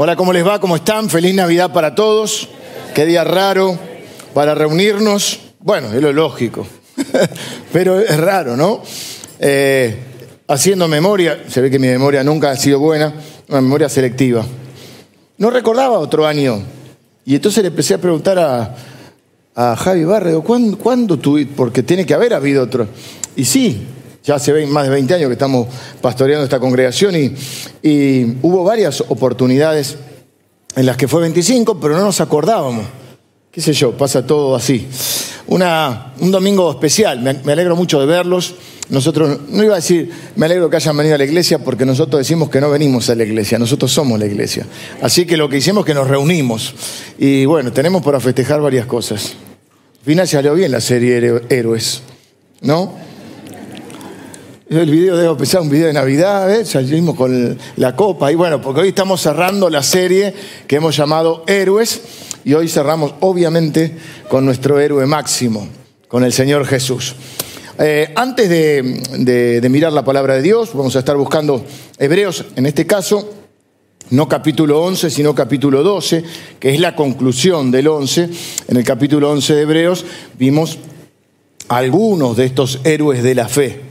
Hola, ¿cómo les va? ¿Cómo están? Feliz Navidad para todos. Qué día raro para reunirnos. Bueno, es lo lógico, pero es raro, ¿no? Eh, haciendo memoria, se ve que mi memoria nunca ha sido buena, una memoria selectiva. No recordaba otro año. Y entonces le empecé a preguntar a, a Javi Barrio, ¿cuándo, ¿cuándo? Porque tiene que haber habido otro. Y sí, ya hace más de 20 años que estamos pastoreando esta congregación y, hubo varias oportunidades en las que fue 25, pero no nos acordábamos. ¿Qué sé yo? Pasa todo así. Un domingo especial, me, me alegro mucho de verlos. Nosotros, no iba a decir, me alegro que hayan venido a la iglesia, porque nosotros decimos que no venimos a la iglesia, nosotros somos la iglesia. Así que lo que hicimos es que nos reunimos. Y bueno, tenemos para festejar varias cosas. Al final salió bien la serie Héroes, ¿no? El video debo empezar un video de Navidad, ¿eh? salimos con la copa y bueno, porque hoy estamos cerrando la serie que hemos llamado Héroes y hoy cerramos obviamente con nuestro héroe máximo, con el Señor Jesús. Eh, antes de, de, de mirar la palabra de Dios, vamos a estar buscando Hebreos, en este caso, no capítulo 11, sino capítulo 12, que es la conclusión del 11. En el capítulo 11 de Hebreos vimos algunos de estos héroes de la fe.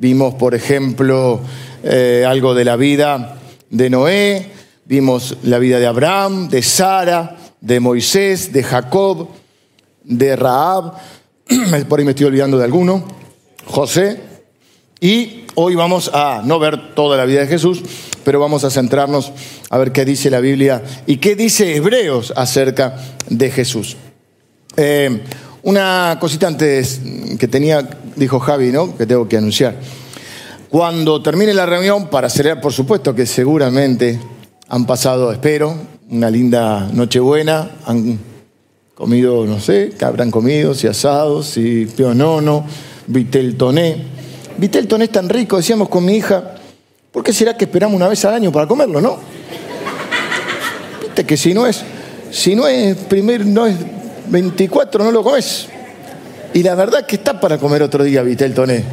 Vimos, por ejemplo, eh, algo de la vida de Noé, vimos la vida de Abraham, de Sara, de Moisés, de Jacob, de Raab, por ahí me estoy olvidando de alguno, José, y hoy vamos a no ver toda la vida de Jesús, pero vamos a centrarnos a ver qué dice la Biblia y qué dice Hebreos acerca de Jesús. Eh, una cosita antes que tenía, dijo Javi, ¿no? Que tengo que anunciar. Cuando termine la reunión, para celebrar, por supuesto que seguramente han pasado, espero, una linda Nochebuena, han comido, no sé, qué habrán comido, si asados, si pionono, vitel toné. Vitel toné es tan rico, decíamos con mi hija, ¿por qué será que esperamos una vez al año para comerlo, no? Viste que si no es, si no es primer, no es 24 no lo comes. Y la verdad que está para comer otro día vitel toné.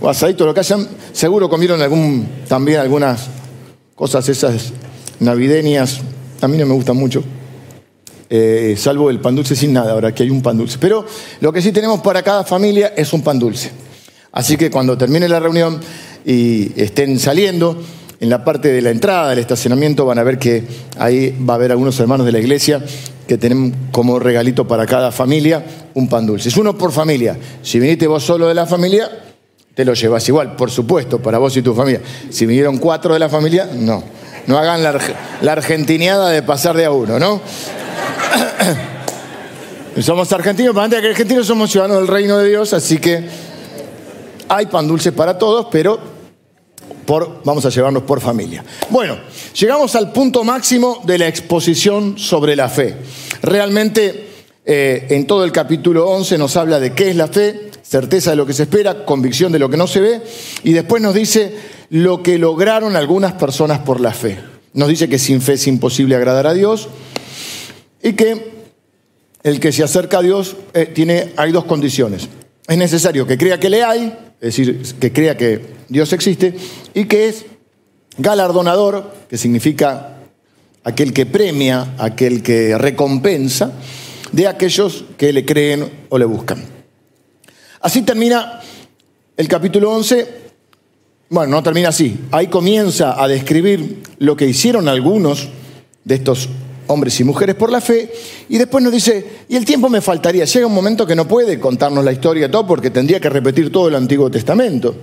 o asadito, lo que hayan. Seguro comieron algún, también algunas cosas esas navideñas. A mí no me gustan mucho. Eh, salvo el pan dulce sin nada, ahora que hay un pan dulce. Pero lo que sí tenemos para cada familia es un pan dulce. Así que cuando termine la reunión y estén saliendo, en la parte de la entrada del estacionamiento van a ver que ahí va a haber algunos hermanos de la iglesia que tienen como regalito para cada familia un pan dulce. Es uno por familia. Si viniste vos solo de la familia, te lo llevas igual, por supuesto, para vos y tu familia. Si vinieron cuatro de la familia, no. No hagan la, la argentineada de pasar de a uno, ¿no? somos argentinos, pero antes de que argentinos somos ciudadanos del reino de Dios, así que hay pan dulce para todos, pero vamos a llevarnos por familia. Bueno, llegamos al punto máximo de la exposición sobre la fe. Realmente, eh, en todo el capítulo 11 nos habla de qué es la fe, certeza de lo que se espera, convicción de lo que no se ve, y después nos dice lo que lograron algunas personas por la fe. Nos dice que sin fe es imposible agradar a Dios y que el que se acerca a Dios eh, tiene, hay dos condiciones. Es necesario que crea que le hay, es decir, que crea que Dios existe, y que es galardonador, que significa aquel que premia, aquel que recompensa, de aquellos que le creen o le buscan. Así termina el capítulo 11. Bueno, no termina así. Ahí comienza a describir lo que hicieron algunos de estos hombres y mujeres por la fe, y después nos dice, y el tiempo me faltaría, llega un momento que no puede contarnos la historia todo porque tendría que repetir todo el Antiguo Testamento.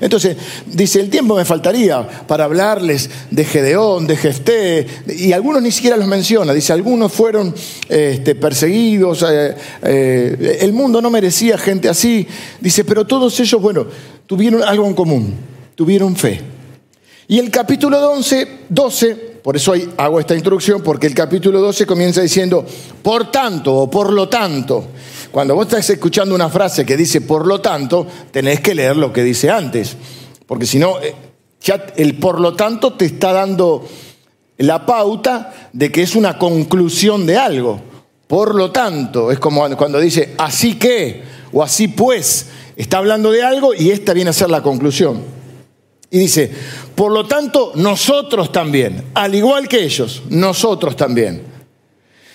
Entonces, dice, el tiempo me faltaría para hablarles de Gedeón, de Jefté, y algunos ni siquiera los menciona. Dice, algunos fueron este, perseguidos, eh, eh, el mundo no merecía gente así. Dice, pero todos ellos, bueno, tuvieron algo en común, tuvieron fe. Y el capítulo 11, 12 por eso hago esta introducción, porque el capítulo 12 comienza diciendo, por tanto o por lo tanto. Cuando vos estás escuchando una frase que dice por lo tanto, tenés que leer lo que dice antes. Porque si no, eh, ya el por lo tanto te está dando la pauta de que es una conclusión de algo. Por lo tanto, es como cuando dice así que o así pues, está hablando de algo y esta viene a ser la conclusión. Y dice, por lo tanto, nosotros también, al igual que ellos, nosotros también,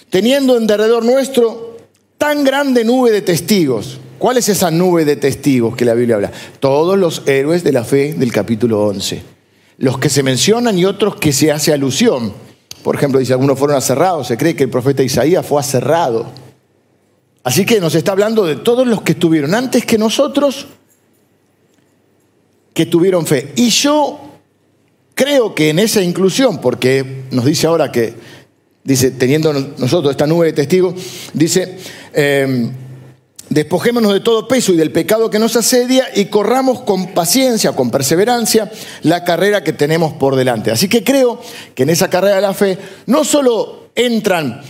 teniendo en derredor nuestro tan grande nube de testigos. ¿Cuál es esa nube de testigos que la Biblia habla? Todos los héroes de la fe del capítulo 11. Los que se mencionan y otros que se hace alusión. Por ejemplo, dice, algunos fueron aserrados. Se cree que el profeta Isaías fue aserrado. Así que nos está hablando de todos los que estuvieron antes que nosotros, que tuvieron fe. Y yo creo que en esa inclusión, porque nos dice ahora que dice, teniendo nosotros esta nube de testigos, dice, em, despojémonos de todo peso y del pecado que nos asedia y corramos con paciencia, con perseverancia, la carrera que tenemos por delante. Así que creo que en esa carrera de la fe no solo entran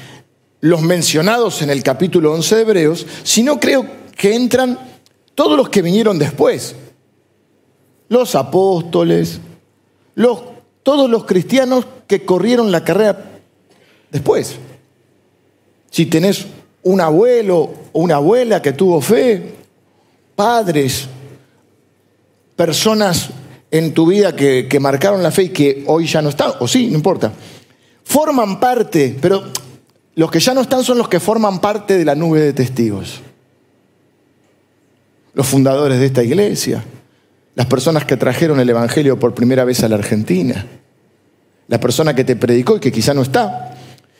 los mencionados en el capítulo 11 de Hebreos, sino creo que entran todos los que vinieron después. Los apóstoles, todos los cristianos que corrieron la carrera después. Si tenés un abuelo o una abuela que tuvo fe, padres, personas en tu vida que, que, marcaron la fe y que hoy ya no están, o sí, no importa, forman parte, pero los que ya no están son los que forman parte de la nube de testigos. Los fundadores de esta iglesia, las personas que trajeron el Evangelio por primera vez a la Argentina, la persona que te predicó y que quizá no está,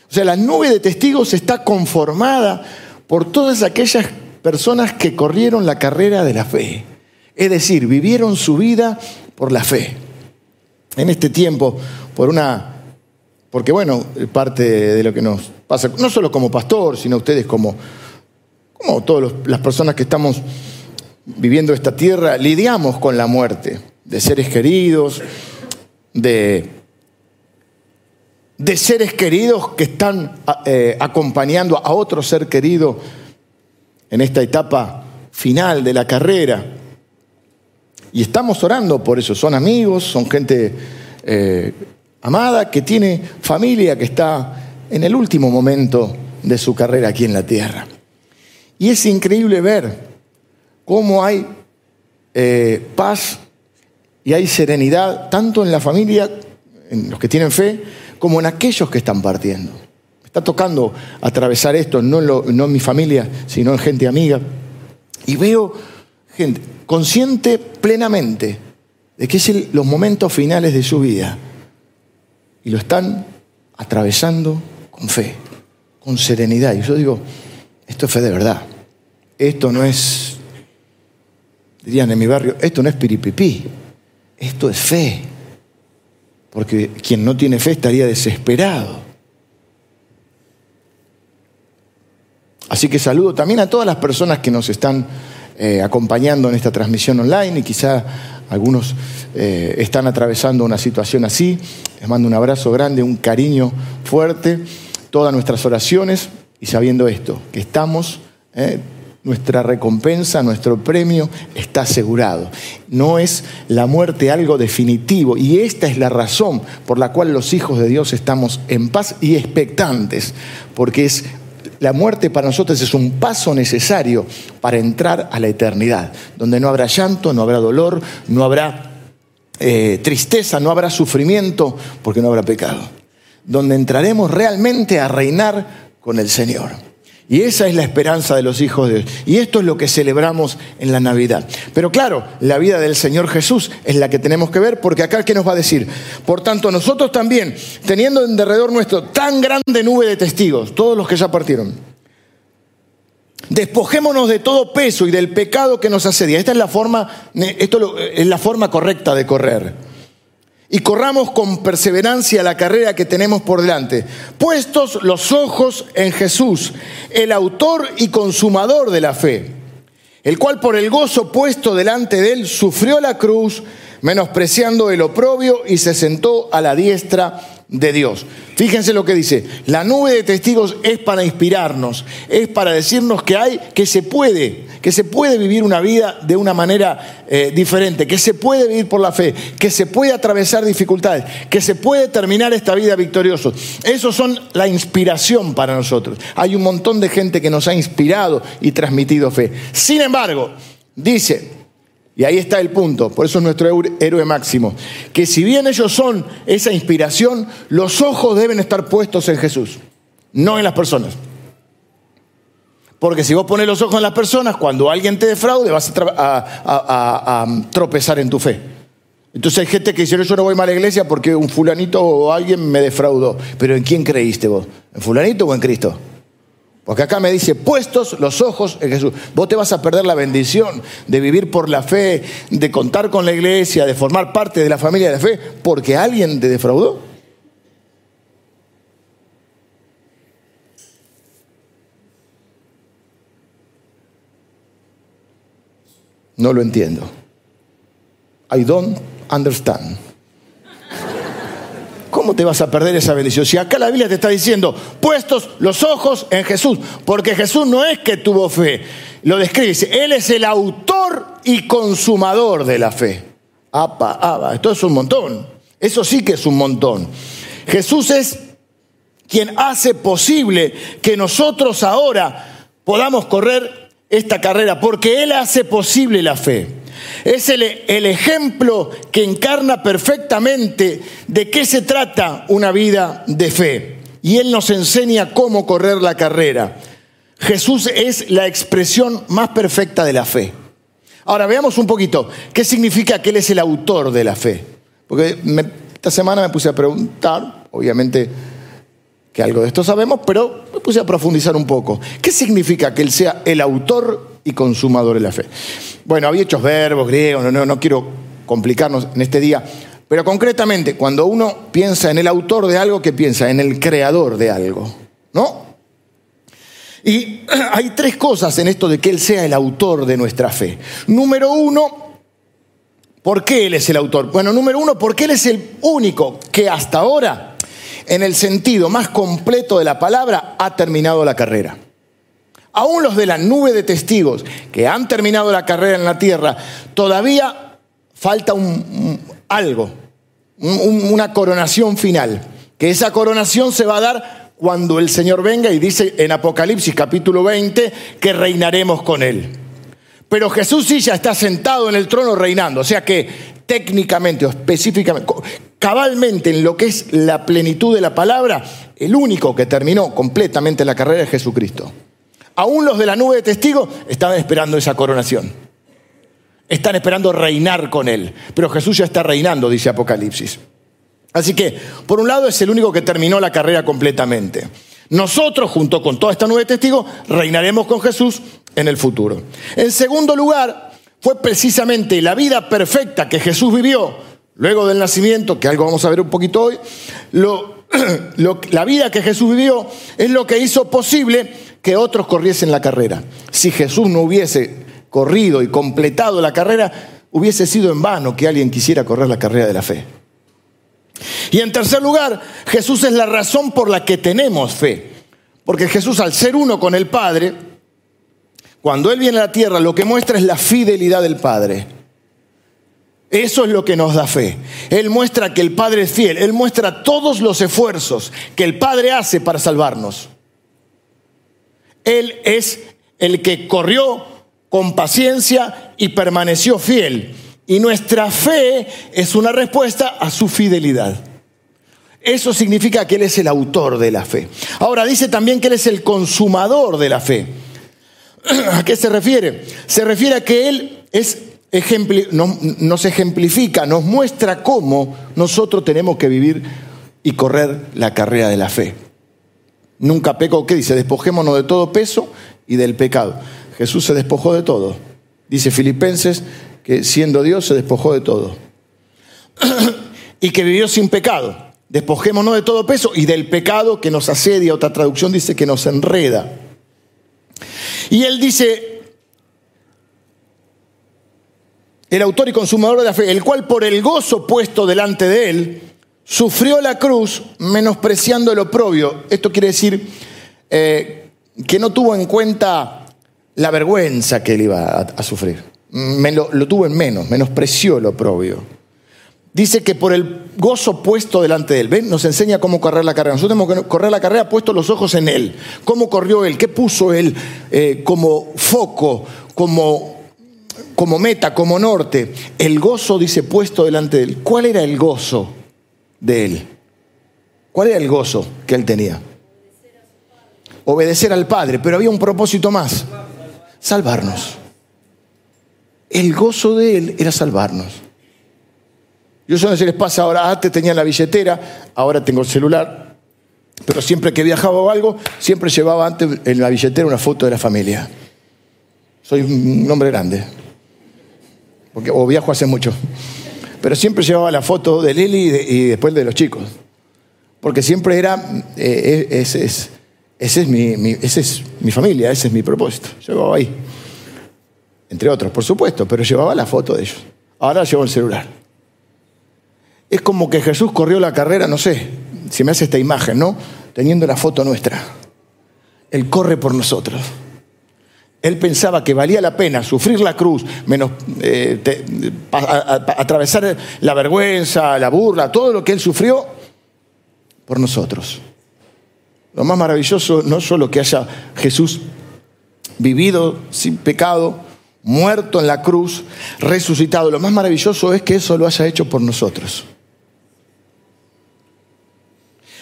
o sea, la nube de testigos está conformada por todas aquellas personas que corrieron la carrera de la fe. Es decir, vivieron su vida por la fe. En este tiempo, por una... Porque bueno, parte de lo que nos pasa, no solo como pastor, sino ustedes como, como todas las personas que estamos viviendo esta tierra, lidiamos con la muerte de seres queridos, de de seres queridos que están eh, acompañando a otro ser querido en esta etapa final de la carrera. Y estamos orando por eso. Son amigos, son gente eh, amada que tiene familia que está en el último momento de su carrera aquí en la tierra. Y es increíble ver cómo hay eh, paz y hay serenidad tanto en la familia, en los que tienen fe, como en aquellos que están partiendo. Me está tocando atravesar esto, no en, mi familia, sino en gente amiga. Y veo gente consciente plenamente de que es los momentos finales de su vida. Y lo están atravesando con fe, con serenidad. Y yo digo, esto es fe de verdad. Esto no es, dirían en mi barrio, esto no es piripipí. Esto es fe porque quien no tiene fe estaría desesperado. Así que saludo también a todas las personas que nos están eh, acompañando en esta transmisión online y quizá algunos eh, están atravesando una situación así. Les mando un abrazo grande, un cariño fuerte, todas nuestras oraciones y sabiendo esto, que estamos eh, nuestra recompensa, nuestro premio está asegurado. No es la muerte algo definitivo y esta es la razón por la cual los hijos de Dios estamos en paz y expectantes, porque es la muerte para nosotros es un paso necesario para entrar a la eternidad, donde no habrá llanto, no habrá dolor, no habrá eh, tristeza, no habrá sufrimiento, porque no habrá pecado, donde entraremos realmente a reinar con el Señor. Y esa es la esperanza de los hijos de Dios. Y esto es lo que celebramos en la Navidad. Pero claro, la vida del Señor Jesús es la que tenemos que ver, porque acá, ¿qué nos va a decir? Por tanto, nosotros también, teniendo en derredor nuestro tan grande nube de testigos, todos los que ya partieron, despojémonos de todo peso y del pecado que nos asedia. Esta es la forma, esto es la forma correcta de correr y corramos con perseverancia la carrera que tenemos por delante, puestos los ojos en Jesús, el autor y consumador de la fe, el cual por el gozo puesto delante de él sufrió la cruz, menospreciando el oprobio y se sentó a la diestra de Dios. Fíjense lo que dice, la nube de testigos es para inspirarnos, es para decirnos que hay, que se puede, que se puede vivir una vida de una manera eh, diferente, que se puede vivir por la fe, que se puede atravesar dificultades, que se puede terminar esta vida victorioso. Esos son la inspiración para nosotros. Hay un montón de gente que nos ha inspirado y transmitido fe. Sin embargo, dice, Y ahí está el punto, por eso es nuestro héroe máximo, que si bien ellos son esa inspiración, los ojos deben estar puestos en Jesús, no en las personas. Porque si vos pones los ojos en las personas, cuando alguien te defraude, vas a, tropezar en tu fe. Entonces hay gente que dice, yo no voy mal a la iglesia porque un fulanito o alguien me defraudó. Pero ¿en quién creíste vos? ¿En fulanito o en Cristo? Porque acá me dice, puestos los ojos en Jesús. Vos te vas a perder la bendición de vivir por la fe, de contar con la iglesia, de formar parte de la familia de la fe, porque alguien te defraudó. No lo entiendo. I don't understand. ¿Cómo te vas a perder esa bendición? Si acá la Biblia te está diciendo, puestos los ojos en Jesús, porque Jesús no es que tuvo fe, lo describe, Él es el autor y consumador de la fe. Apa, apa, esto es un montón, eso sí que es un montón. Jesús es quien hace posible que nosotros ahora podamos correr esta carrera, porque Él hace posible la fe. Es el, ejemplo que encarna perfectamente de qué se trata una vida de fe. Y Él nos enseña cómo correr la carrera. Jesús es la expresión más perfecta de la fe. Ahora veamos un poquito, ¿qué significa que Él es el autor de la fe? Porque esta semana me puse a preguntar, obviamente que algo de esto sabemos, pero me puse a profundizar un poco. ¿Qué significa que Él sea el autor y consumador de la fe? Bueno, había hechos verbos griegos, no, no, quiero complicarnos en este día, pero concretamente, cuando uno piensa en el autor de algo, ¿qué piensa? En el creador de algo, ¿no? Y hay tres cosas en esto de que Él sea el autor de nuestra fe. Número uno, ¿por qué Él es el autor? Bueno, número uno, porque Él es el único que hasta ahora en el sentido más completo de la palabra, ha terminado la carrera. Aún los de la nube de testigos que han terminado la carrera en la tierra, todavía falta un, algo, una coronación final. Que esa coronación se va a dar cuando el Señor venga y dice en Apocalipsis capítulo 20 que reinaremos con Él. Pero Jesús sí ya está sentado en el trono reinando. O sea que técnicamente o específicamente, cabalmente en lo que es la plenitud de la palabra, el único que terminó completamente la carrera es Jesucristo. Aún los de la nube de testigos estaban esperando esa coronación. Están esperando reinar con Él. Pero Jesús ya está reinando, dice Apocalipsis. Así que, por un lado, es el único que terminó la carrera completamente. Nosotros, junto con toda esta nube de testigos, reinaremos con Jesús en el futuro. En segundo lugar, fue precisamente la vida perfecta que Jesús vivió luego del nacimiento, que algo vamos a ver un poquito hoy, la vida que Jesús vivió es lo que hizo posible que otros corriesen la carrera. Si Jesús no hubiese corrido y completado la carrera, hubiese sido en vano que alguien quisiera correr la carrera de la fe. Y en tercer lugar, Jesús es la razón por la que tenemos fe. Porque Jesús, al ser uno con el Padre, cuando Él viene a la tierra, lo que muestra es la fidelidad del Padre. Eso es lo que nos da fe. Él muestra que el Padre es fiel. Él muestra todos los esfuerzos que el Padre hace para salvarnos. Él es el que corrió con paciencia y permaneció fiel. Y nuestra fe es una respuesta a su fidelidad. Eso significa que Él es el autor de la fe. Ahora dice también que Él es el consumador de la fe. ¿A qué se refiere? Se refiere a que Él es nos, ejemplifica, nos muestra cómo nosotros tenemos que vivir y correr la carrera de la fe. Nunca peco, ¿qué dice? Despojémonos de todo peso y del pecado. Jesús se despojó de todo. Dice Filipenses que siendo Dios se despojó de todo. y que vivió sin pecado. Despojémonos de todo peso y del pecado que nos asedia. Otra traducción dice que nos enreda. Y él dice, el autor y consumador de la fe, el cual por el gozo puesto delante de él, sufrió la cruz menospreciando el oprobio. Esto quiere decir eh, que no tuvo en cuenta la vergüenza que él iba a, sufrir. lo, tuvo en menos, menospreció el oprobio dice que por el gozo puesto delante de él, ¿ven? Nos enseña cómo correr la carrera. Nosotros tenemos que correr la carrera puesto los ojos en él. ¿Cómo corrió él? ¿Qué puso él eh, como foco, como como meta, como norte, el gozo, dice, puesto delante de él. ¿Cuál era el gozo de él? ¿Cuál era el gozo que él tenía? Obedecer al Padre, pero había un propósito más, salvarnos. El gozo de él era salvarnos. Yo sé si les pasa ahora, antes tenía la billetera, ahora tengo el celular, pero siempre que viajaba o algo, siempre llevaba antes en la billetera una foto de la familia. Soy un hombre grande, porque, o viajo hace mucho, pero siempre llevaba la foto de Lili y, después de los chicos, porque siempre era, eh, ese, es, ese, es mi, ese es mi familia, ese es mi propósito, llevaba ahí, entre otros, por supuesto, pero llevaba la foto de ellos. Ahora llevo el celular. Es como que Jesús corrió la carrera, no sé, si me hace esta imagen, ¿no? Teniendo la foto nuestra. Él corre por nosotros. Él pensaba que valía la pena sufrir la cruz, menos eh, atravesar la vergüenza, la burla, todo lo que él sufrió por nosotros. Lo más maravilloso no solo que haya Jesús vivido sin pecado, muerto en la cruz, resucitado, lo más maravilloso es que eso lo haya hecho por nosotros.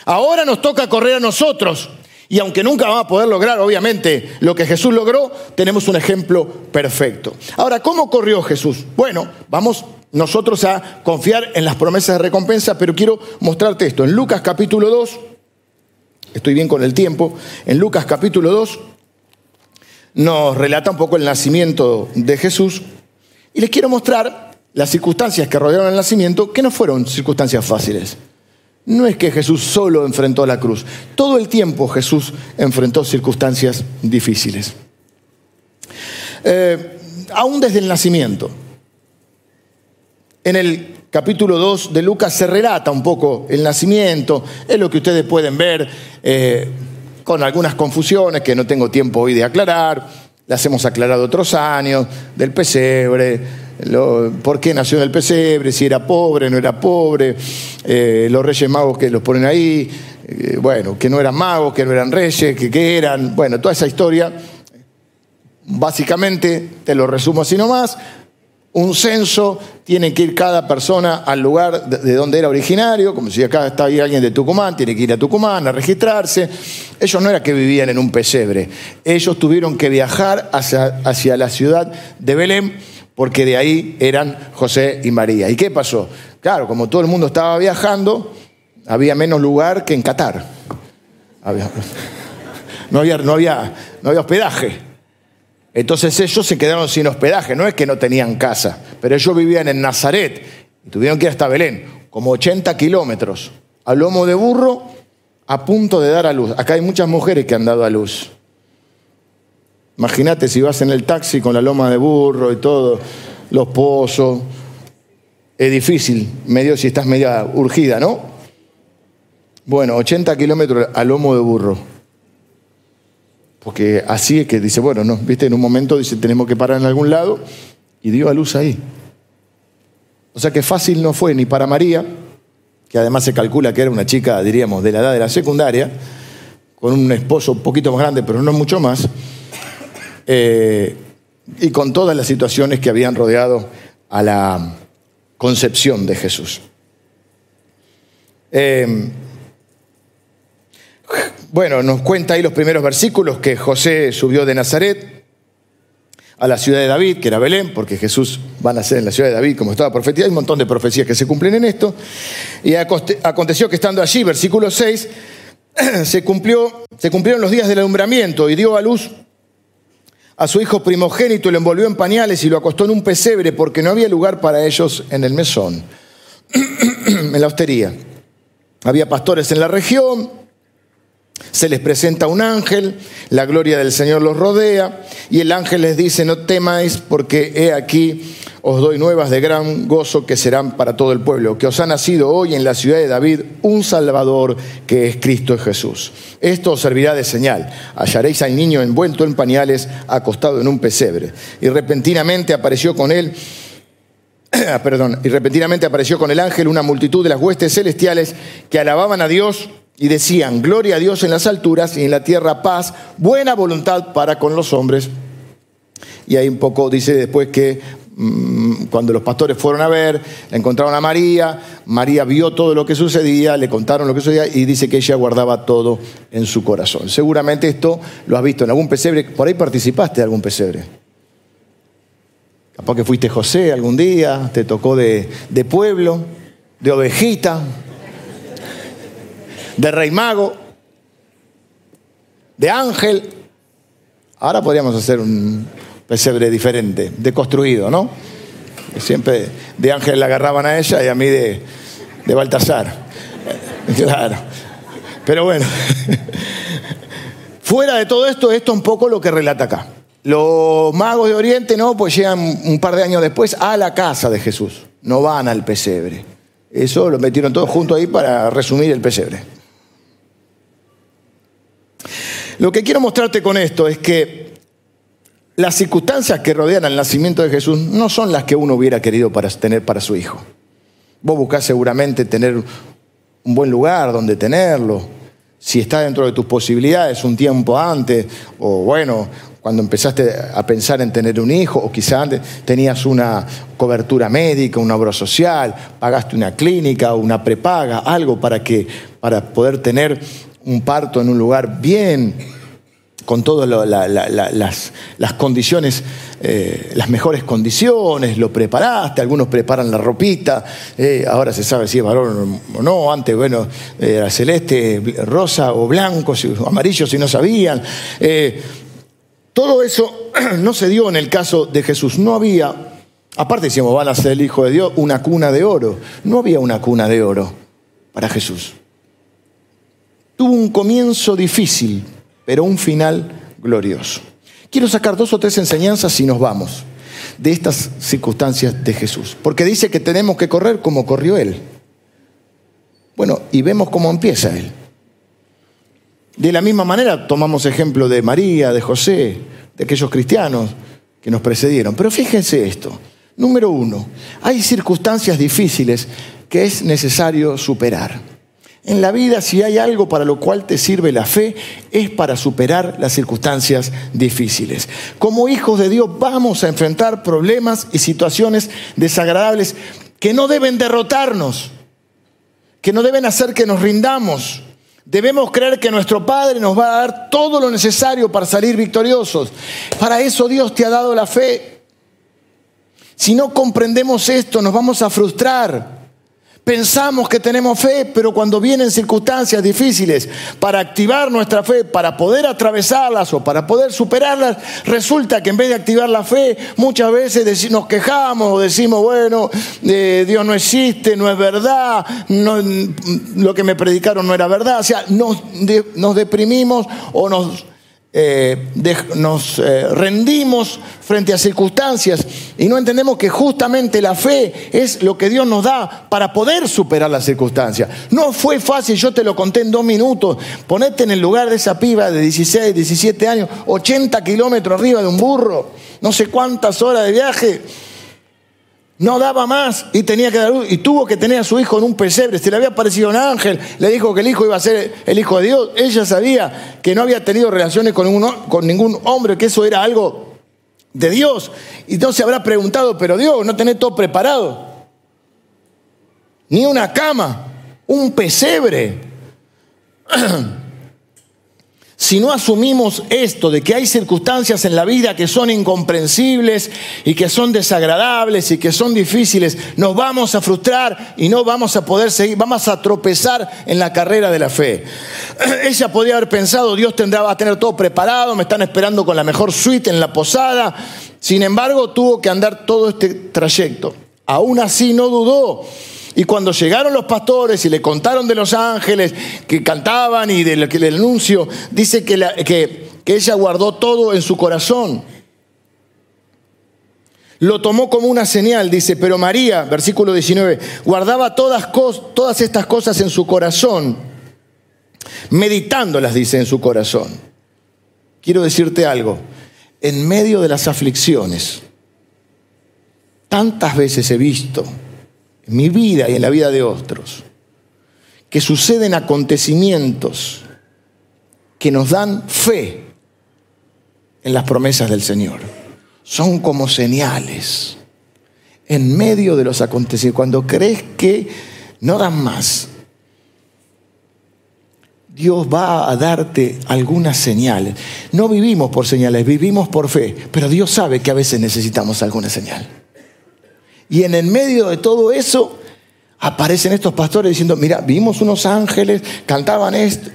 Ahora nos toca correr a nosotros. Y aunque nunca vamos a poder lograr, obviamente, lo que Jesús logró, tenemos un ejemplo perfecto. Ahora, ¿cómo corrió Jesús? Bueno, vamos nosotros a confiar en las promesas de recompensa, pero quiero mostrarte esto. En Lucas capítulo 2, estoy bien con el tiempo, en Lucas capítulo 2 nos relata un poco el nacimiento de Jesús y les quiero mostrar las circunstancias que rodearon el nacimiento, que no fueron circunstancias fáciles. No es que Jesús solo enfrentó la cruz. Todo el tiempo Jesús enfrentó circunstancias difíciles. Eh, aún desde el nacimiento. En el capítulo 2 de Lucas se relata un poco el nacimiento. Es lo que ustedes pueden ver eh, con algunas confusiones que no tengo tiempo hoy de aclarar. Las hemos aclarado otros años, del pesebre, por qué nació en el pesebre, si era pobre, no era pobre, eh, los reyes magos que los ponen ahí, eh, bueno, que no eran magos, que no eran reyes, que, que eran, bueno, toda esa historia. Básicamente, te lo resumo así nomás, un censo, tiene que ir cada persona al lugar de donde era originario, como si acá está alguien de Tucumán, tiene que ir a Tucumán a registrarse. Ellos no era que vivían en un pesebre, ellos tuvieron que viajar hacia, hacia la ciudad de Belén porque de ahí eran José y María. ¿Y qué pasó? Claro, como todo el mundo estaba viajando, había menos lugar que en Qatar. no, había, no, había, no había hospedaje. Entonces ellos se quedaron sin hospedaje, no es que no tenían casa, pero ellos vivían en Nazaret y tuvieron que ir hasta Belén, como 80 kilómetros, a lomo de burro, a punto de dar a luz. Acá hay muchas mujeres que han dado a luz. Imagínate si vas en el taxi con la loma de burro y todo, los pozos. Es difícil, medio si estás media urgida, ¿no? Bueno, 80 kilómetros a lomo de burro. Porque así es que dice, bueno, no, viste, en un momento dice, tenemos que parar en algún lado y dio a luz ahí. O sea que fácil no fue ni para María, que además se calcula que era una chica, diríamos, de la edad de la secundaria, con un esposo un poquito más grande, pero no mucho más, eh, y con todas las situaciones que habían rodeado a la concepción de Jesús. Eh, bueno, nos cuenta ahí los primeros versículos que José subió de Nazaret a la ciudad de David, que era Belén, porque Jesús va a nacer en la ciudad de David, como estaba profetizado. Hay un montón de profecías que se cumplen en esto. Y aconteció que estando allí, versículo 6, se, cumplió, se cumplieron los días del alumbramiento y dio a luz a su hijo primogénito, lo envolvió en pañales y lo acostó en un pesebre porque no había lugar para ellos en el mesón, en la hostería. Había pastores en la región, se les presenta un ángel, la gloria del Señor los rodea y el ángel les dice, no temáis porque he aquí os doy nuevas de gran gozo que serán para todo el pueblo, que os ha nacido hoy en la ciudad de David un Salvador que es Cristo Jesús. Esto os servirá de señal. Hallaréis al niño envuelto en pañales, acostado en un pesebre. Y repentinamente apareció con él perdón, y repentinamente apareció con el ángel una multitud de las huestes celestiales que alababan a Dios y decían, gloria a Dios en las alturas y en la tierra paz, buena voluntad para con los hombres. Y ahí un poco dice después que mm, cuando los pastores fueron a ver, encontraron a María, María vio todo lo que sucedía, le contaron lo que sucedía y dice que ella guardaba todo en su corazón. Seguramente esto lo has visto en algún pesebre, por ahí participaste de algún pesebre. Capaz que fuiste José algún día, te tocó de, de pueblo, de ovejita, de rey mago, de ángel. Ahora podríamos hacer un pesebre diferente, deconstruido, ¿no? Siempre de ángel la agarraban a ella y a mí de, de Baltasar. Claro. Pero bueno, fuera de todo esto, esto es un poco lo que relata acá. Los magos de Oriente, no, pues llegan un par de años después a la casa de Jesús, no van al pesebre. Eso lo metieron todos juntos ahí para resumir el pesebre. Lo que quiero mostrarte con esto es que las circunstancias que rodean al nacimiento de Jesús no son las que uno hubiera querido para tener para su hijo. Vos buscás seguramente tener un buen lugar donde tenerlo, si está dentro de tus posibilidades un tiempo antes, o bueno, cuando empezaste a pensar en tener un hijo, o quizá antes tenías una cobertura médica, una obra social, pagaste una clínica, una prepaga, algo para, que, para poder tener un parto en un lugar bien, con todas las, condiciones, eh, las mejores condiciones, lo preparaste, algunos preparan la ropita, eh, ahora se sabe si es varón o no, antes, bueno, era celeste, rosa o blanco, o amarillo si no sabían. Eh, todo eso no se dio en el caso de Jesús, no había, aparte decíamos, van a ser el Hijo de Dios, una cuna de oro, no había una cuna de oro para Jesús tuvo un comienzo difícil, pero un final glorioso. Quiero sacar dos o tres enseñanzas y nos vamos de estas circunstancias de Jesús, porque dice que tenemos que correr como corrió Él. Bueno, y vemos cómo empieza Él. De la misma manera tomamos ejemplo de María, de José, de aquellos cristianos que nos precedieron. Pero fíjense esto. Número uno, hay circunstancias difíciles que es necesario superar. En la vida, si hay algo para lo cual te sirve la fe, es para superar las circunstancias difíciles. Como hijos de Dios vamos a enfrentar problemas y situaciones desagradables que no deben derrotarnos, que no deben hacer que nos rindamos. Debemos creer que nuestro Padre nos va a dar todo lo necesario para salir victoriosos. Para eso Dios te ha dado la fe. Si no comprendemos esto, nos vamos a frustrar. Pensamos que tenemos fe, pero cuando vienen circunstancias difíciles para activar nuestra fe, para poder atravesarlas o para poder superarlas, resulta que en vez de activar la fe, muchas veces nos quejamos o decimos, bueno, eh, Dios no existe, no es verdad, lo que me predicaron no era verdad. O sea, nos deprimimos o nos eh, nos eh, rendimos frente a circunstancias y no entendemos que justamente la fe es lo que Dios nos da para poder superar las circunstancias. No fue fácil, yo te lo conté en dos minutos, ponete en el lugar de esa piba de 16, 17 años, 80 kilómetros arriba de un burro, no sé cuántas horas de viaje no daba más y tenía que dar y tuvo que tener a su hijo en un pesebre. Se le había aparecido un ángel, le dijo que el hijo iba a ser el hijo de Dios. Ella sabía que no había tenido relaciones con ningún, con ningún hombre, que eso era algo de Dios. Y entonces habrá preguntado, pero Dios, no tenés todo preparado. Ni una cama, un pesebre. Si no asumimos esto de que hay circunstancias en la vida que son incomprensibles y que son desagradables y que son difíciles, nos vamos a frustrar y no vamos a poder seguir, vamos a tropezar en la carrera de la fe. Ella podía haber pensado, Dios tendrá, va a tener todo preparado, me están esperando con la mejor suite en la posada. Sin embargo, tuvo que andar todo este trayecto. Aún así no dudó y cuando llegaron los pastores y le contaron de los ángeles que cantaban y del el anuncio, dice que, que, que ella guardó todo en su corazón. Lo tomó como una señal, dice, pero María, versículo 19, guardaba todas, todas estas cosas en su corazón, meditándolas, dice, en su corazón. Quiero decirte algo, en medio de las aflicciones, tantas veces he visto en mi vida y en la vida de otros, que suceden acontecimientos que nos dan fe en las promesas del Señor. Son como señales. en medio de los acontecimientos, cuando crees que no dan más, Dios va a darte algunas señales. No vivimos por señales, vivimos por fe, pero Dios sabe que a veces necesitamos alguna señal. Y en el medio de todo eso aparecen estos pastores diciendo, mira, vimos unos ángeles, cantaban esto.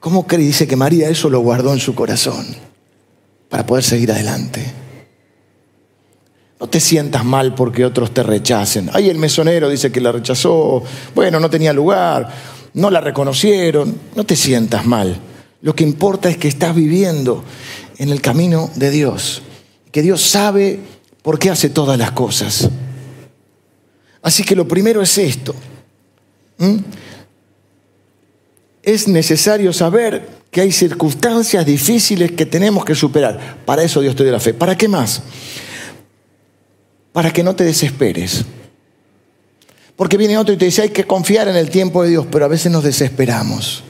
¿Cómo cree? Dice que María eso lo guardó en su corazón para poder seguir adelante. No te sientas mal porque otros te rechacen. Ay, el mesonero dice que la rechazó. Bueno, no tenía lugar no la reconocieron, no te sientas mal. Lo que importa es que estás viviendo en el camino de Dios, que Dios sabe por qué hace todas las cosas. Así que lo primero es esto. Es necesario saber que hay circunstancias difíciles que tenemos que superar. Para eso Dios te dio la fe. ¿Para qué más? Para que no te desesperes. Porque viene otro y te dice, hay que confiar en el tiempo de Dios, pero a veces nos desesperamos.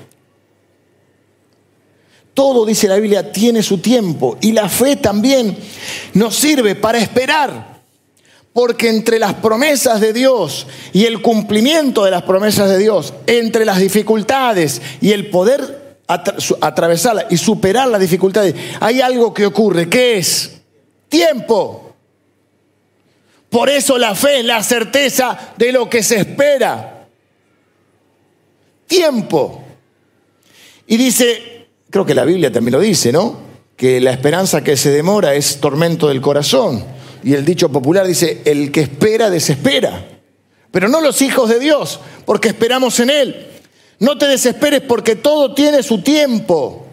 Todo, dice la Biblia, tiene su tiempo y la fe también nos sirve para esperar. Porque entre las promesas de Dios y el cumplimiento de las promesas de Dios, entre las dificultades y el poder atravesarlas y superar las dificultades, hay algo que ocurre, que es tiempo. Por eso la fe la certeza de lo que se espera. Tiempo. Y dice, creo que la Biblia también lo dice, ¿no? Que la esperanza que se demora es tormento del corazón. Y el dicho popular dice, el que espera desespera. Pero no los hijos de Dios, porque esperamos en Él. No te desesperes porque todo tiene su tiempo.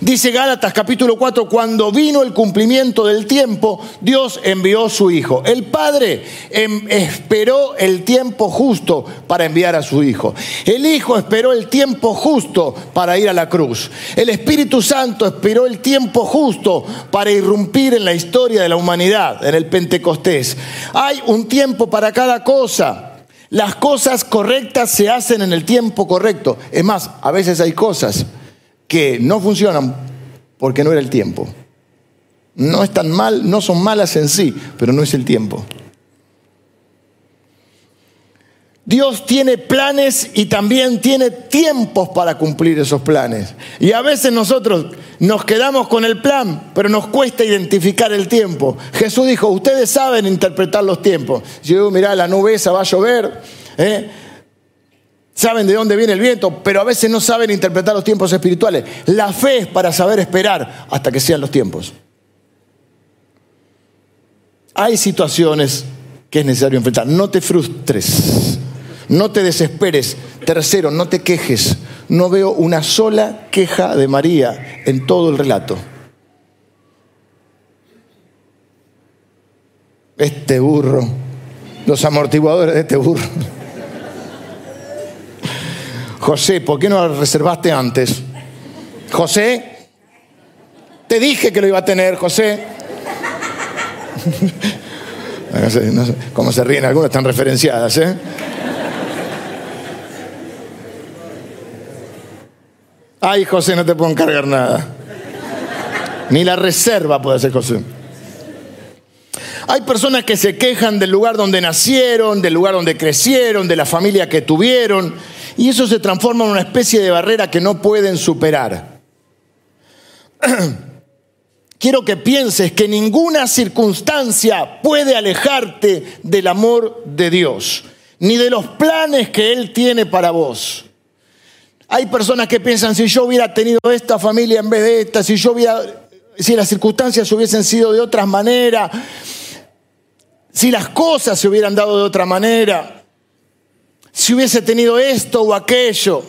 Dice Gálatas capítulo 4, cuando vino el cumplimiento del tiempo, Dios envió su Hijo. El Padre em, esperó el tiempo justo para enviar a su Hijo. El Hijo esperó el tiempo justo para ir a la cruz. El Espíritu Santo esperó el tiempo justo para irrumpir en la historia de la humanidad, en el Pentecostés. Hay un tiempo para cada cosa. Las cosas correctas se hacen en el tiempo correcto. Es más, a veces hay cosas que no funcionan porque no era el tiempo. No están mal, no son malas en sí, pero no es el tiempo. Dios tiene planes y también tiene tiempos para cumplir esos planes. Y a veces nosotros nos quedamos con el plan, pero nos cuesta identificar el tiempo. Jesús dijo, ustedes saben interpretar los tiempos. Yo mirá, la nube esa va a llover, ¿eh? Saben de dónde viene el viento, pero a veces no saben interpretar los tiempos espirituales. La fe es para saber esperar hasta que sean los tiempos. Hay situaciones que es necesario enfrentar. No te frustres, no te desesperes. Tercero, no te quejes. No veo una sola queja de María en todo el relato. Este burro, los amortiguadores de este burro. José, ¿por qué no lo reservaste antes? José, te dije que lo iba a tener, José. no cómo se ríen, algunas están referenciadas, ¿eh? Ay, José, no te puedo encargar nada. Ni la reserva puede hacer José. Hay personas que se quejan del lugar donde nacieron, del lugar donde crecieron, de la familia que tuvieron, y eso se transforma en una especie de barrera que no pueden superar. Quiero que pienses que ninguna circunstancia puede alejarte del amor de Dios, ni de los planes que Él tiene para vos. Hay personas que piensan, si yo hubiera tenido esta familia en vez de esta, si yo hubiera, si las circunstancias hubiesen sido de otras maneras, si las cosas se hubieran dado de otra manera, si hubiese tenido esto o aquello,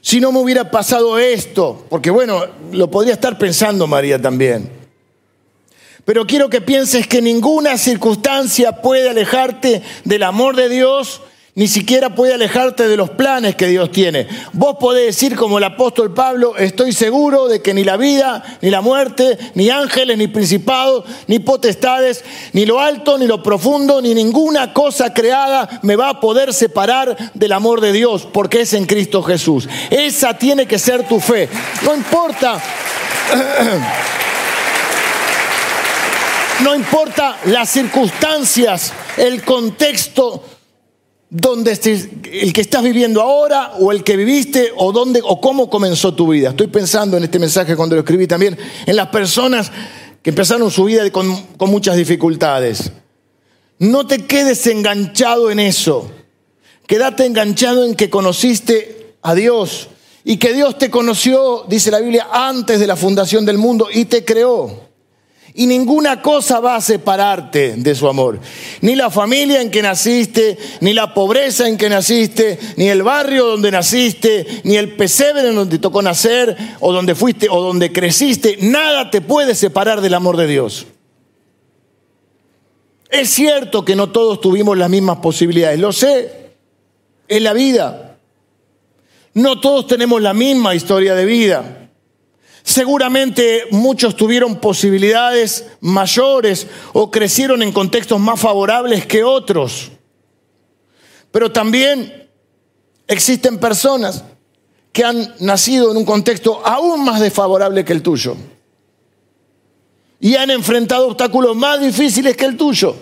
si no me hubiera pasado esto, porque bueno, lo podría estar pensando María también. Pero quiero que pienses que ninguna circunstancia puede alejarte del amor de Dios ni siquiera puede alejarte de los planes que Dios tiene. Vos podés decir como el apóstol Pablo, estoy seguro de que ni la vida, ni la muerte, ni ángeles, ni principados, ni potestades, ni lo alto, ni lo profundo, ni ninguna cosa creada me va a poder separar del amor de Dios, porque es en Cristo Jesús. Esa tiene que ser tu fe. No importa. No importa las circunstancias, el contexto donde el que estás viviendo ahora o el que viviste o dónde o cómo comenzó tu vida. Estoy pensando en este mensaje cuando lo escribí también en las personas que empezaron su vida con, con muchas dificultades. No te quedes enganchado en eso. Quédate enganchado en que conociste a Dios y que Dios te conoció, dice la Biblia, antes de la fundación del mundo y te creó. Y ninguna cosa va a separarte de su amor. Ni la familia en que naciste, ni la pobreza en que naciste, ni el barrio donde naciste, ni el pesebre en donde te tocó nacer, o donde fuiste, o donde creciste. Nada te puede separar del amor de Dios. Es cierto que no todos tuvimos las mismas posibilidades, lo sé, es la vida. No todos tenemos la misma historia de vida. Seguramente muchos tuvieron posibilidades mayores o crecieron en contextos más favorables que otros. Pero también existen personas que han nacido en un contexto aún más desfavorable que el tuyo y han enfrentado obstáculos más difíciles que el tuyo.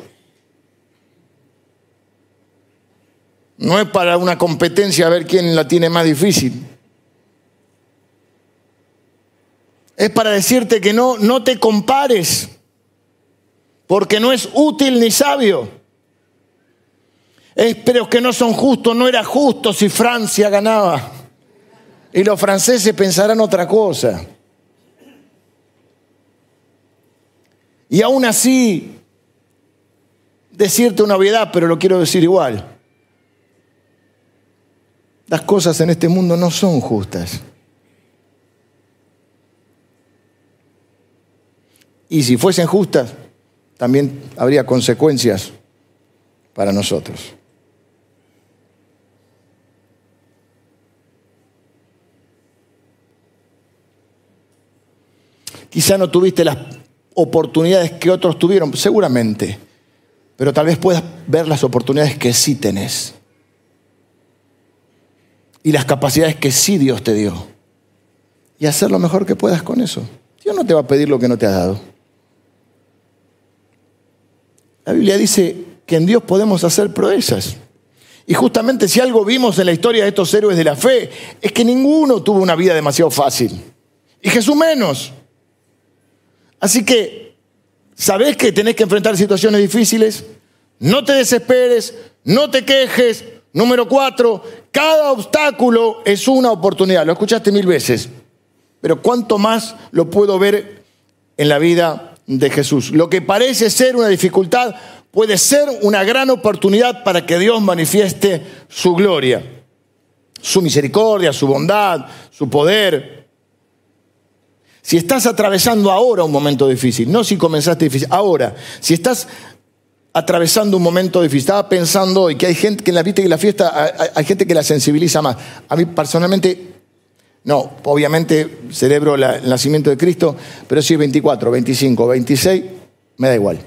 No es para una competencia a ver quién la tiene más difícil. Es para decirte que no, no te compares, porque no es útil ni sabio. Es, pero que no son justos, no era justo si Francia ganaba. Y los franceses pensarán otra cosa. Y aún así, decirte una obviedad, pero lo quiero decir igual. Las cosas en este mundo no son justas. Y si fuesen justas, también habría consecuencias para nosotros. Quizá no tuviste las oportunidades que otros tuvieron, seguramente, pero tal vez puedas ver las oportunidades que sí tenés y las capacidades que sí Dios te dio y hacer lo mejor que puedas con eso. Dios no te va a pedir lo que no te ha dado. La Biblia dice que en Dios podemos hacer proezas. Y justamente si algo vimos en la historia de estos héroes de la fe, es que ninguno tuvo una vida demasiado fácil. Y Jesús menos. Así que, ¿sabés que tenés que enfrentar situaciones difíciles? No te desesperes, no te quejes. Número cuatro, cada obstáculo es una oportunidad. Lo escuchaste mil veces. Pero ¿cuánto más lo puedo ver en la vida de Jesús. Lo que parece ser una dificultad puede ser una gran oportunidad para que Dios manifieste su gloria, su misericordia, su bondad, su poder. Si estás atravesando ahora un momento difícil, no si comenzaste difícil, ahora, si estás atravesando un momento difícil, estaba pensando hoy que hay gente que en la vida y la fiesta hay gente que la sensibiliza más. A mí personalmente no, obviamente celebro el nacimiento de Cristo, pero si es 24, 25, 26, me da igual.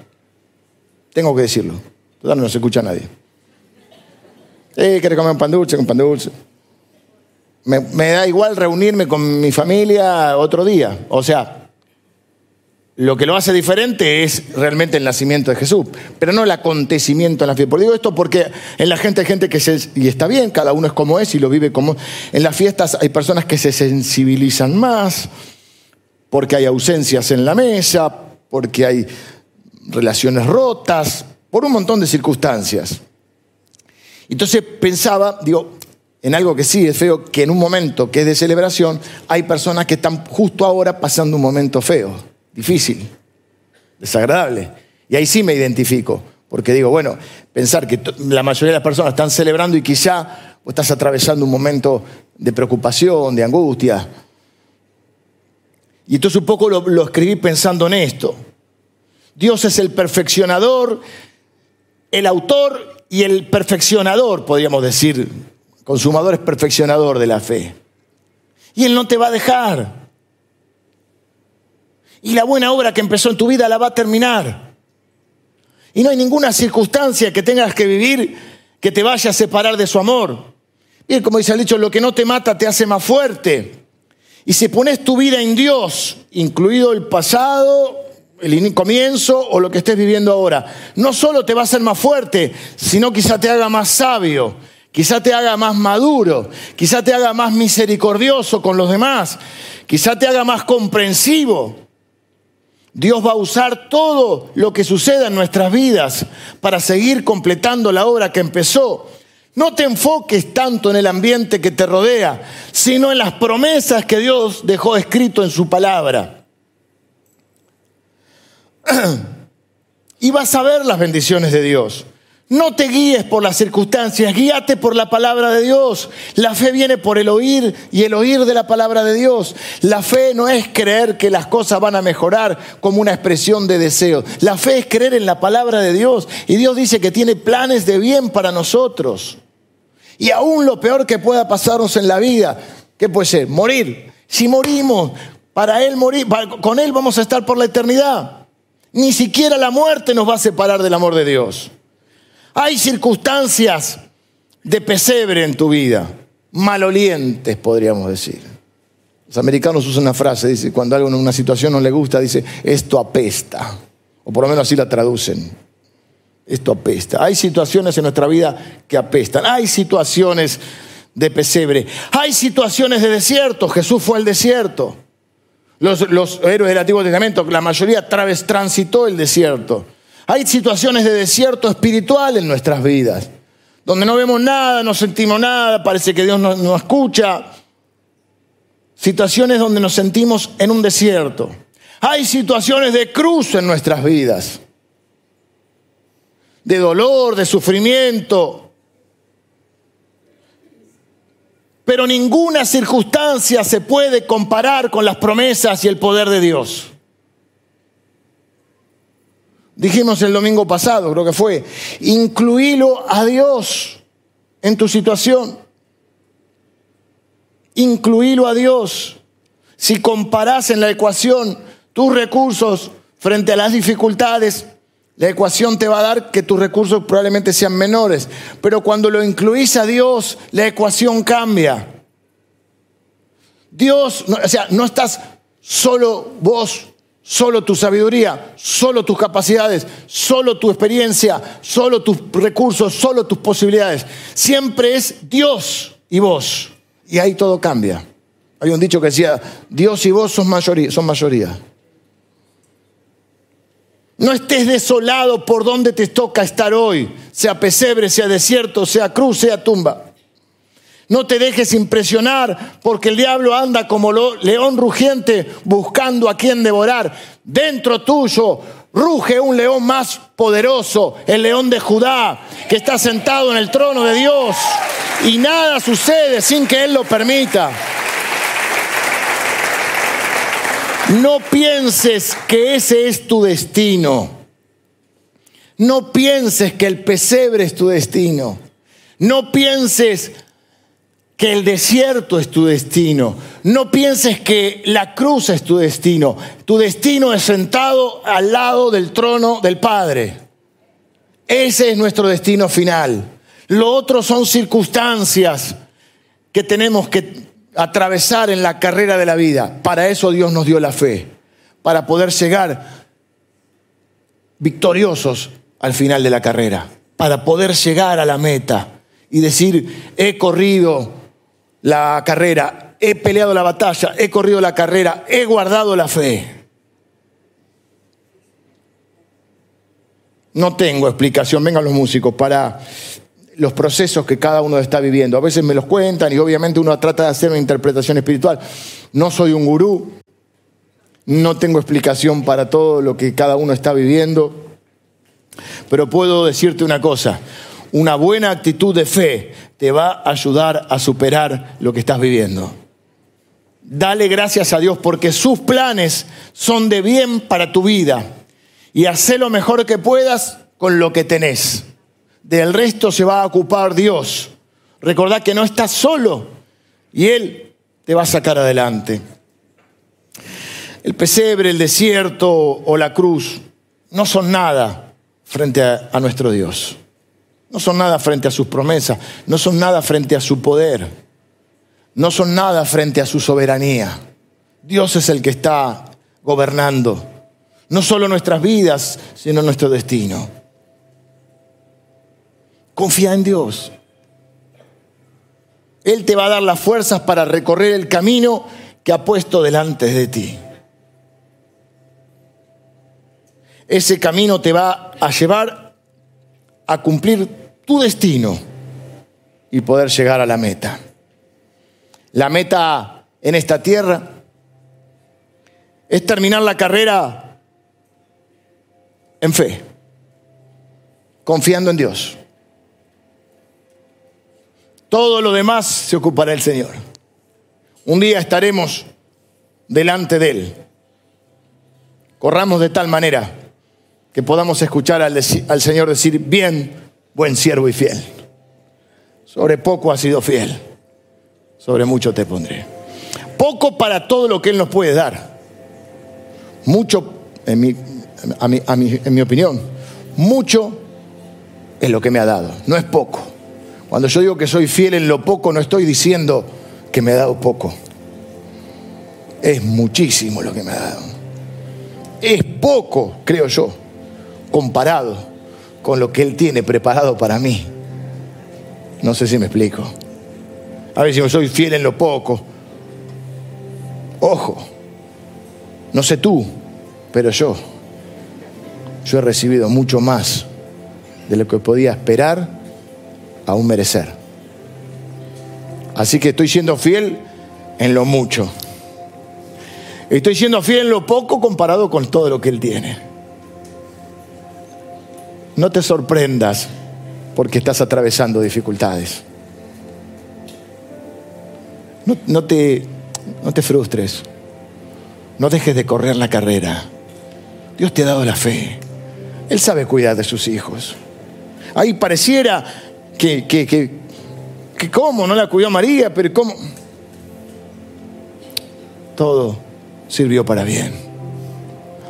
Tengo que decirlo. Todavía no se escucha nadie. Eh, ¿Quieres comer un pan dulce? Un pan dulce. Me da igual reunirme con mi familia otro día. O sea, lo que lo hace diferente es realmente el nacimiento de Jesús, pero no el acontecimiento en la fiesta. Por digo esto porque en la gente hay gente que se, y está bien, cada uno es como es y lo vive como. En las fiestas hay personas que se sensibilizan más, porque hay ausencias en la mesa, porque hay relaciones rotas, por un montón de circunstancias. Entonces pensaba, digo, en algo que sí es feo, que en un momento que es de celebración, hay personas que están justo ahora pasando un momento feo difícil, desagradable. Y ahí sí me identifico, porque digo, bueno, pensar que la mayoría de las personas están celebrando y quizá vos estás atravesando un momento de preocupación, de angustia. Y entonces un poco lo, lo escribí pensando en esto. Dios es el perfeccionador, el autor y el perfeccionador, podríamos decir. Consumador es perfeccionador de la fe. Y Él no te va a dejar. Y la buena obra que empezó en tu vida la va a terminar. Y no hay ninguna circunstancia que tengas que vivir que te vaya a separar de su amor. Bien, como dice el dicho, lo que no te mata te hace más fuerte. Y si pones tu vida en Dios, incluido el pasado el comienzo o lo que estés viviendo ahora, no solo te va a hacer más fuerte, sino quizá te haga más sabio, quizá te haga más maduro, quizá te haga más misericordioso con los demás, quizá te haga más comprensivo. Dios va a usar todo lo que suceda en nuestras vidas para seguir completando la obra que empezó. No te enfoques tanto en el ambiente que te rodea, sino en las promesas que Dios dejó escrito en su palabra. y vas a ver las bendiciones de Dios. No te guíes por las circunstancias, guíate por la palabra de Dios. La fe viene por el oír y el oír de la palabra de Dios. La fe no es creer que las cosas van a mejorar como una expresión de deseo. La fe es creer en la palabra de Dios. Y Dios dice que tiene planes de bien para nosotros. Y aún lo peor que pueda pasarnos en la vida, ¿qué puede ser? Morir. Si morimos, para Él morir, con Él vamos a estar por la eternidad. Ni siquiera la muerte nos va a separar del amor de Dios. Hay circunstancias de pesebre en tu vida, malolientes podríamos decir. Los americanos usan una frase, dice, cuando algo en una situación no le gusta, dice, esto apesta. O por lo menos así la traducen. Esto apesta. Hay situaciones en nuestra vida que apestan. Hay situaciones de pesebre. Hay situaciones de desierto. Jesús fue al desierto. Los, héroes del Antiguo Testamento, la mayoría transitó el desierto. Hay situaciones de desierto espiritual en nuestras vidas, donde no vemos nada, no sentimos nada, parece que Dios no, escucha. Situaciones donde nos sentimos en un desierto. Hay situaciones de cruz en nuestras vidas, de dolor, de sufrimiento, pero ninguna circunstancia se puede comparar con las promesas y el poder de Dios. Dijimos el domingo pasado, creo que fue, incluílo a Dios en tu situación. Incluílo a Dios. Si comparás en la ecuación tus recursos frente a las dificultades, la ecuación te va a dar que tus recursos probablemente sean menores, pero cuando lo incluís a Dios, la ecuación cambia. Dios, o sea, no estás solo vos, solo tu sabiduría, solo tus capacidades, solo tu experiencia, solo tus recursos, solo tus posibilidades. Siempre es Dios y vos. Y ahí todo cambia. Hay un dicho que decía, Dios y vos son mayoría. Son mayoría. No estés desolado por donde te toca estar hoy, sea pesebre, sea desierto, sea cruz, sea tumba. No te dejes impresionar porque el diablo anda como león rugiente buscando a quien devorar. Dentro tuyo ruge un león más poderoso, el león de Judá, que está sentado en el trono de Dios. Y nada sucede sin que Él lo permita. No pienses que ese es tu destino. No pienses que el pesebre es tu destino. No pienses que el desierto es tu destino. No pienses que la cruz es tu destino. Tu destino es sentado al lado del trono del Padre. Ese es nuestro destino final. Lo otro son circunstancias que tenemos que atravesar en la carrera de la vida. Para eso Dios nos dio la fe, para poder llegar victoriosos al final de la carrera, para poder llegar a la meta y decir, he corrido la carrera, he peleado la batalla, he corrido la carrera, he guardado la fe. No tengo explicación, vengan los músicos, para los procesos que cada uno está viviendo. A veces me los cuentan y obviamente uno trata de hacer una interpretación espiritual. No soy un gurú, no tengo explicación para todo lo que cada uno está viviendo, pero puedo decirte una cosa, una buena actitud de fe te va a ayudar a superar lo que estás viviendo. Dale gracias a Dios porque sus planes son de bien para tu vida y haz lo mejor que puedas con lo que tenés. Del resto se va a ocupar Dios. Recordad que no estás solo y Él te va a sacar adelante. El pesebre, el desierto o la cruz no son nada frente a nuestro Dios. No son nada frente a sus promesas, no son nada frente a su poder, no son nada frente a su soberanía. Dios es el que está gobernando. no solo nuestras vidas, sino nuestro destino. Confía en Dios. Él te va a dar las fuerzas para recorrer el camino que ha puesto delante de ti. Ese camino te va a llevar a cumplir tu destino y poder llegar a la meta. La meta en esta tierra es terminar la carrera en fe, confiando en Dios. Todo lo demás se ocupará el Señor. Un día estaremos delante de Él. Corramos de tal manera que podamos escuchar al, Señor decir, bien, buen siervo y fiel. Sobre poco has sido fiel, sobre mucho te pondré. Poco para todo lo que Él nos puede dar. Mucho, en mi, en mi opinión, mucho es lo que me ha dado, no es poco. Cuando yo digo que soy fiel en lo poco, no estoy diciendo que me ha dado poco. Es muchísimo lo que me ha dado. Es poco, creo yo, comparado con lo que Él tiene preparado para mí. No sé si me explico. A ver si yo soy fiel en lo poco. Ojo, no sé tú, pero yo, yo he recibido mucho más de lo que podía esperar aún merecer. Así que estoy siendo fiel en lo mucho. Estoy siendo fiel en lo poco comparado con todo lo que Él tiene. No te sorprendas porque estás atravesando dificultades. No, te, no te frustres. No dejes de correr la carrera. Dios te ha dado la fe. Él sabe cuidar de sus hijos. Ahí pareciera que, que, que, cómo, no la cuidó María, pero cómo. Todo sirvió para bien.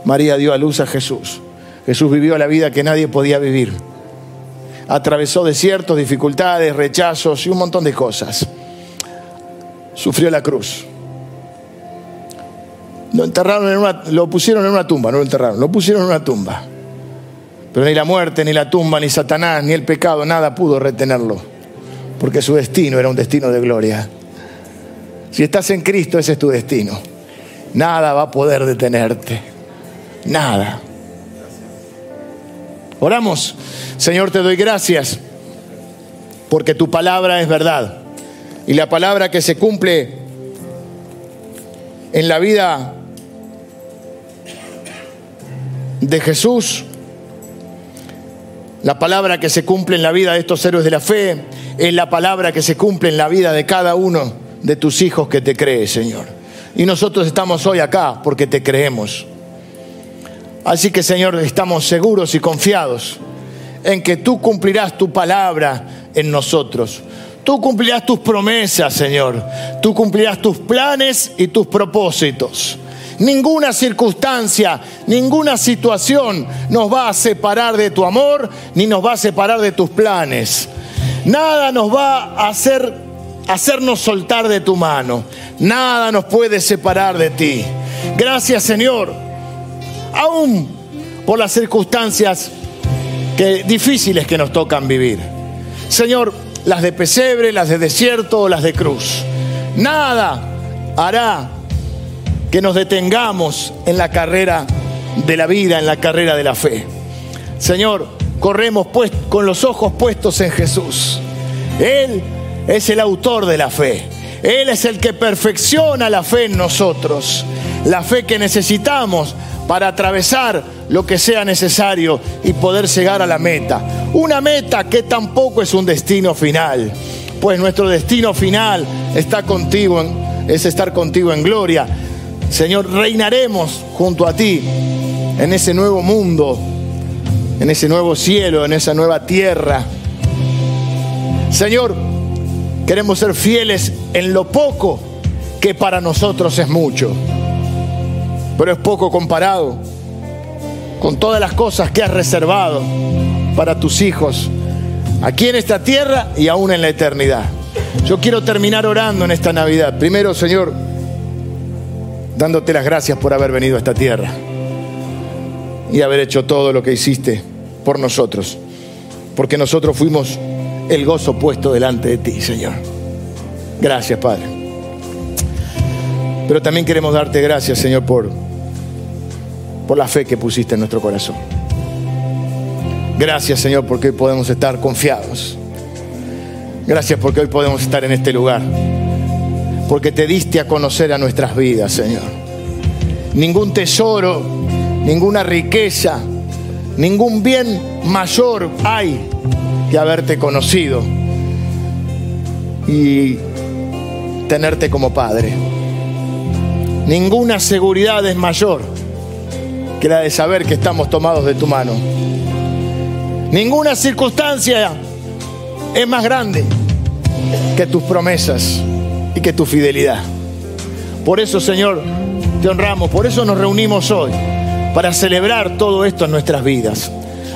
María dio a luz a Jesús. Jesús vivió la vida que nadie podía vivir. Atravesó desiertos, dificultades, rechazos y un montón de cosas. Sufrió la cruz. Lo enterraron en una, lo pusieron en una tumba, no lo enterraron, lo pusieron en una tumba. Pero ni la muerte, ni la tumba, ni Satanás, ni el pecado, nada pudo retenerlo. Porque su destino era un destino de gloria. Si estás en Cristo, ese es tu destino. Nada va a poder detenerte. Nada. Oramos. Señor, te doy gracias porque tu palabra es verdad. Y la palabra que se cumple en la vida de Jesús la palabra que se cumple en la vida de estos héroes de la fe es la palabra que se cumple en la vida de cada uno de tus hijos que te cree, Señor. Y nosotros estamos hoy acá porque te creemos. Así que, Señor, estamos seguros y confiados en que tú cumplirás tu palabra en nosotros. Tú cumplirás tus promesas, Señor. Tú cumplirás tus planes y tus propósitos. Ninguna circunstancia, ninguna situación nos va a separar de tu amor, ni nos va a separar de tus planes. Nada nos va a hacer hacernos soltar de tu mano. Nada nos puede separar de ti. Gracias, Señor. Aún por las circunstancias difíciles que nos tocan vivir. Señor, las de pesebre, las de desierto, las de cruz. Nada hará que nos detengamos en la carrera de la vida, en la carrera de la fe. Señor, corremos pues, con los ojos puestos en Jesús. Él es el autor de la fe. Él es el que perfecciona la fe en nosotros. La fe que necesitamos para atravesar lo que sea necesario y poder llegar a la meta. Una meta que tampoco es un destino final, pues nuestro destino final está contigo, es estar contigo en gloria Señor, reinaremos junto a ti en ese nuevo mundo, en ese nuevo cielo, en esa nueva tierra. Señor, queremos ser fieles en lo poco que para nosotros es mucho, pero es poco comparado con todas las cosas que has reservado para tus hijos aquí en esta tierra y aún en la eternidad. Yo quiero terminar orando en esta Navidad. Primero, Señor, dándote las gracias por haber venido a esta tierra. y haber hecho todo lo que hiciste por nosotros. Porque nosotros fuimos el gozo puesto delante de ti, Señor. Gracias, Padre. Pero también queremos darte gracias, Señor, por, por la fe que pusiste en nuestro corazón. Gracias, Señor, porque hoy podemos estar confiados. Gracias porque hoy podemos estar en este lugar. Porque te diste a conocer a nuestras vidas, Señor. Ningún tesoro, ninguna riqueza, ningún bien mayor hay que haberte conocido y tenerte como Padre. Ninguna seguridad es mayor que la de saber que estamos tomados de tu mano. Ninguna circunstancia es más grande que tus promesas y que tu fidelidad. Por eso, Señor, te honramos, por eso nos reunimos hoy, para celebrar todo esto en nuestras vidas.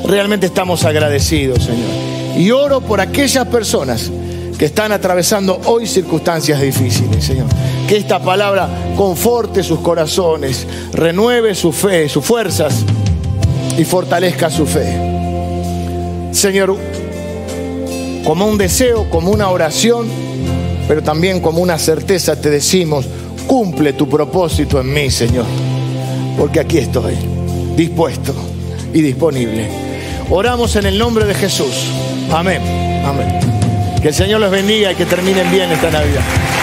Realmente estamos agradecidos, Señor. Y oro por aquellas personas que están atravesando hoy circunstancias difíciles, Señor. Que esta palabra conforte sus corazones, renueve su fe, sus fuerzas y fortalezca su fe. Señor, como un deseo, como una oración, pero también como una certeza te decimos, cumple tu propósito en mí, Señor, porque aquí estoy, dispuesto y disponible. Oramos en el nombre de Jesús. Amén. Amén. Que el Señor los bendiga y que terminen bien esta Navidad.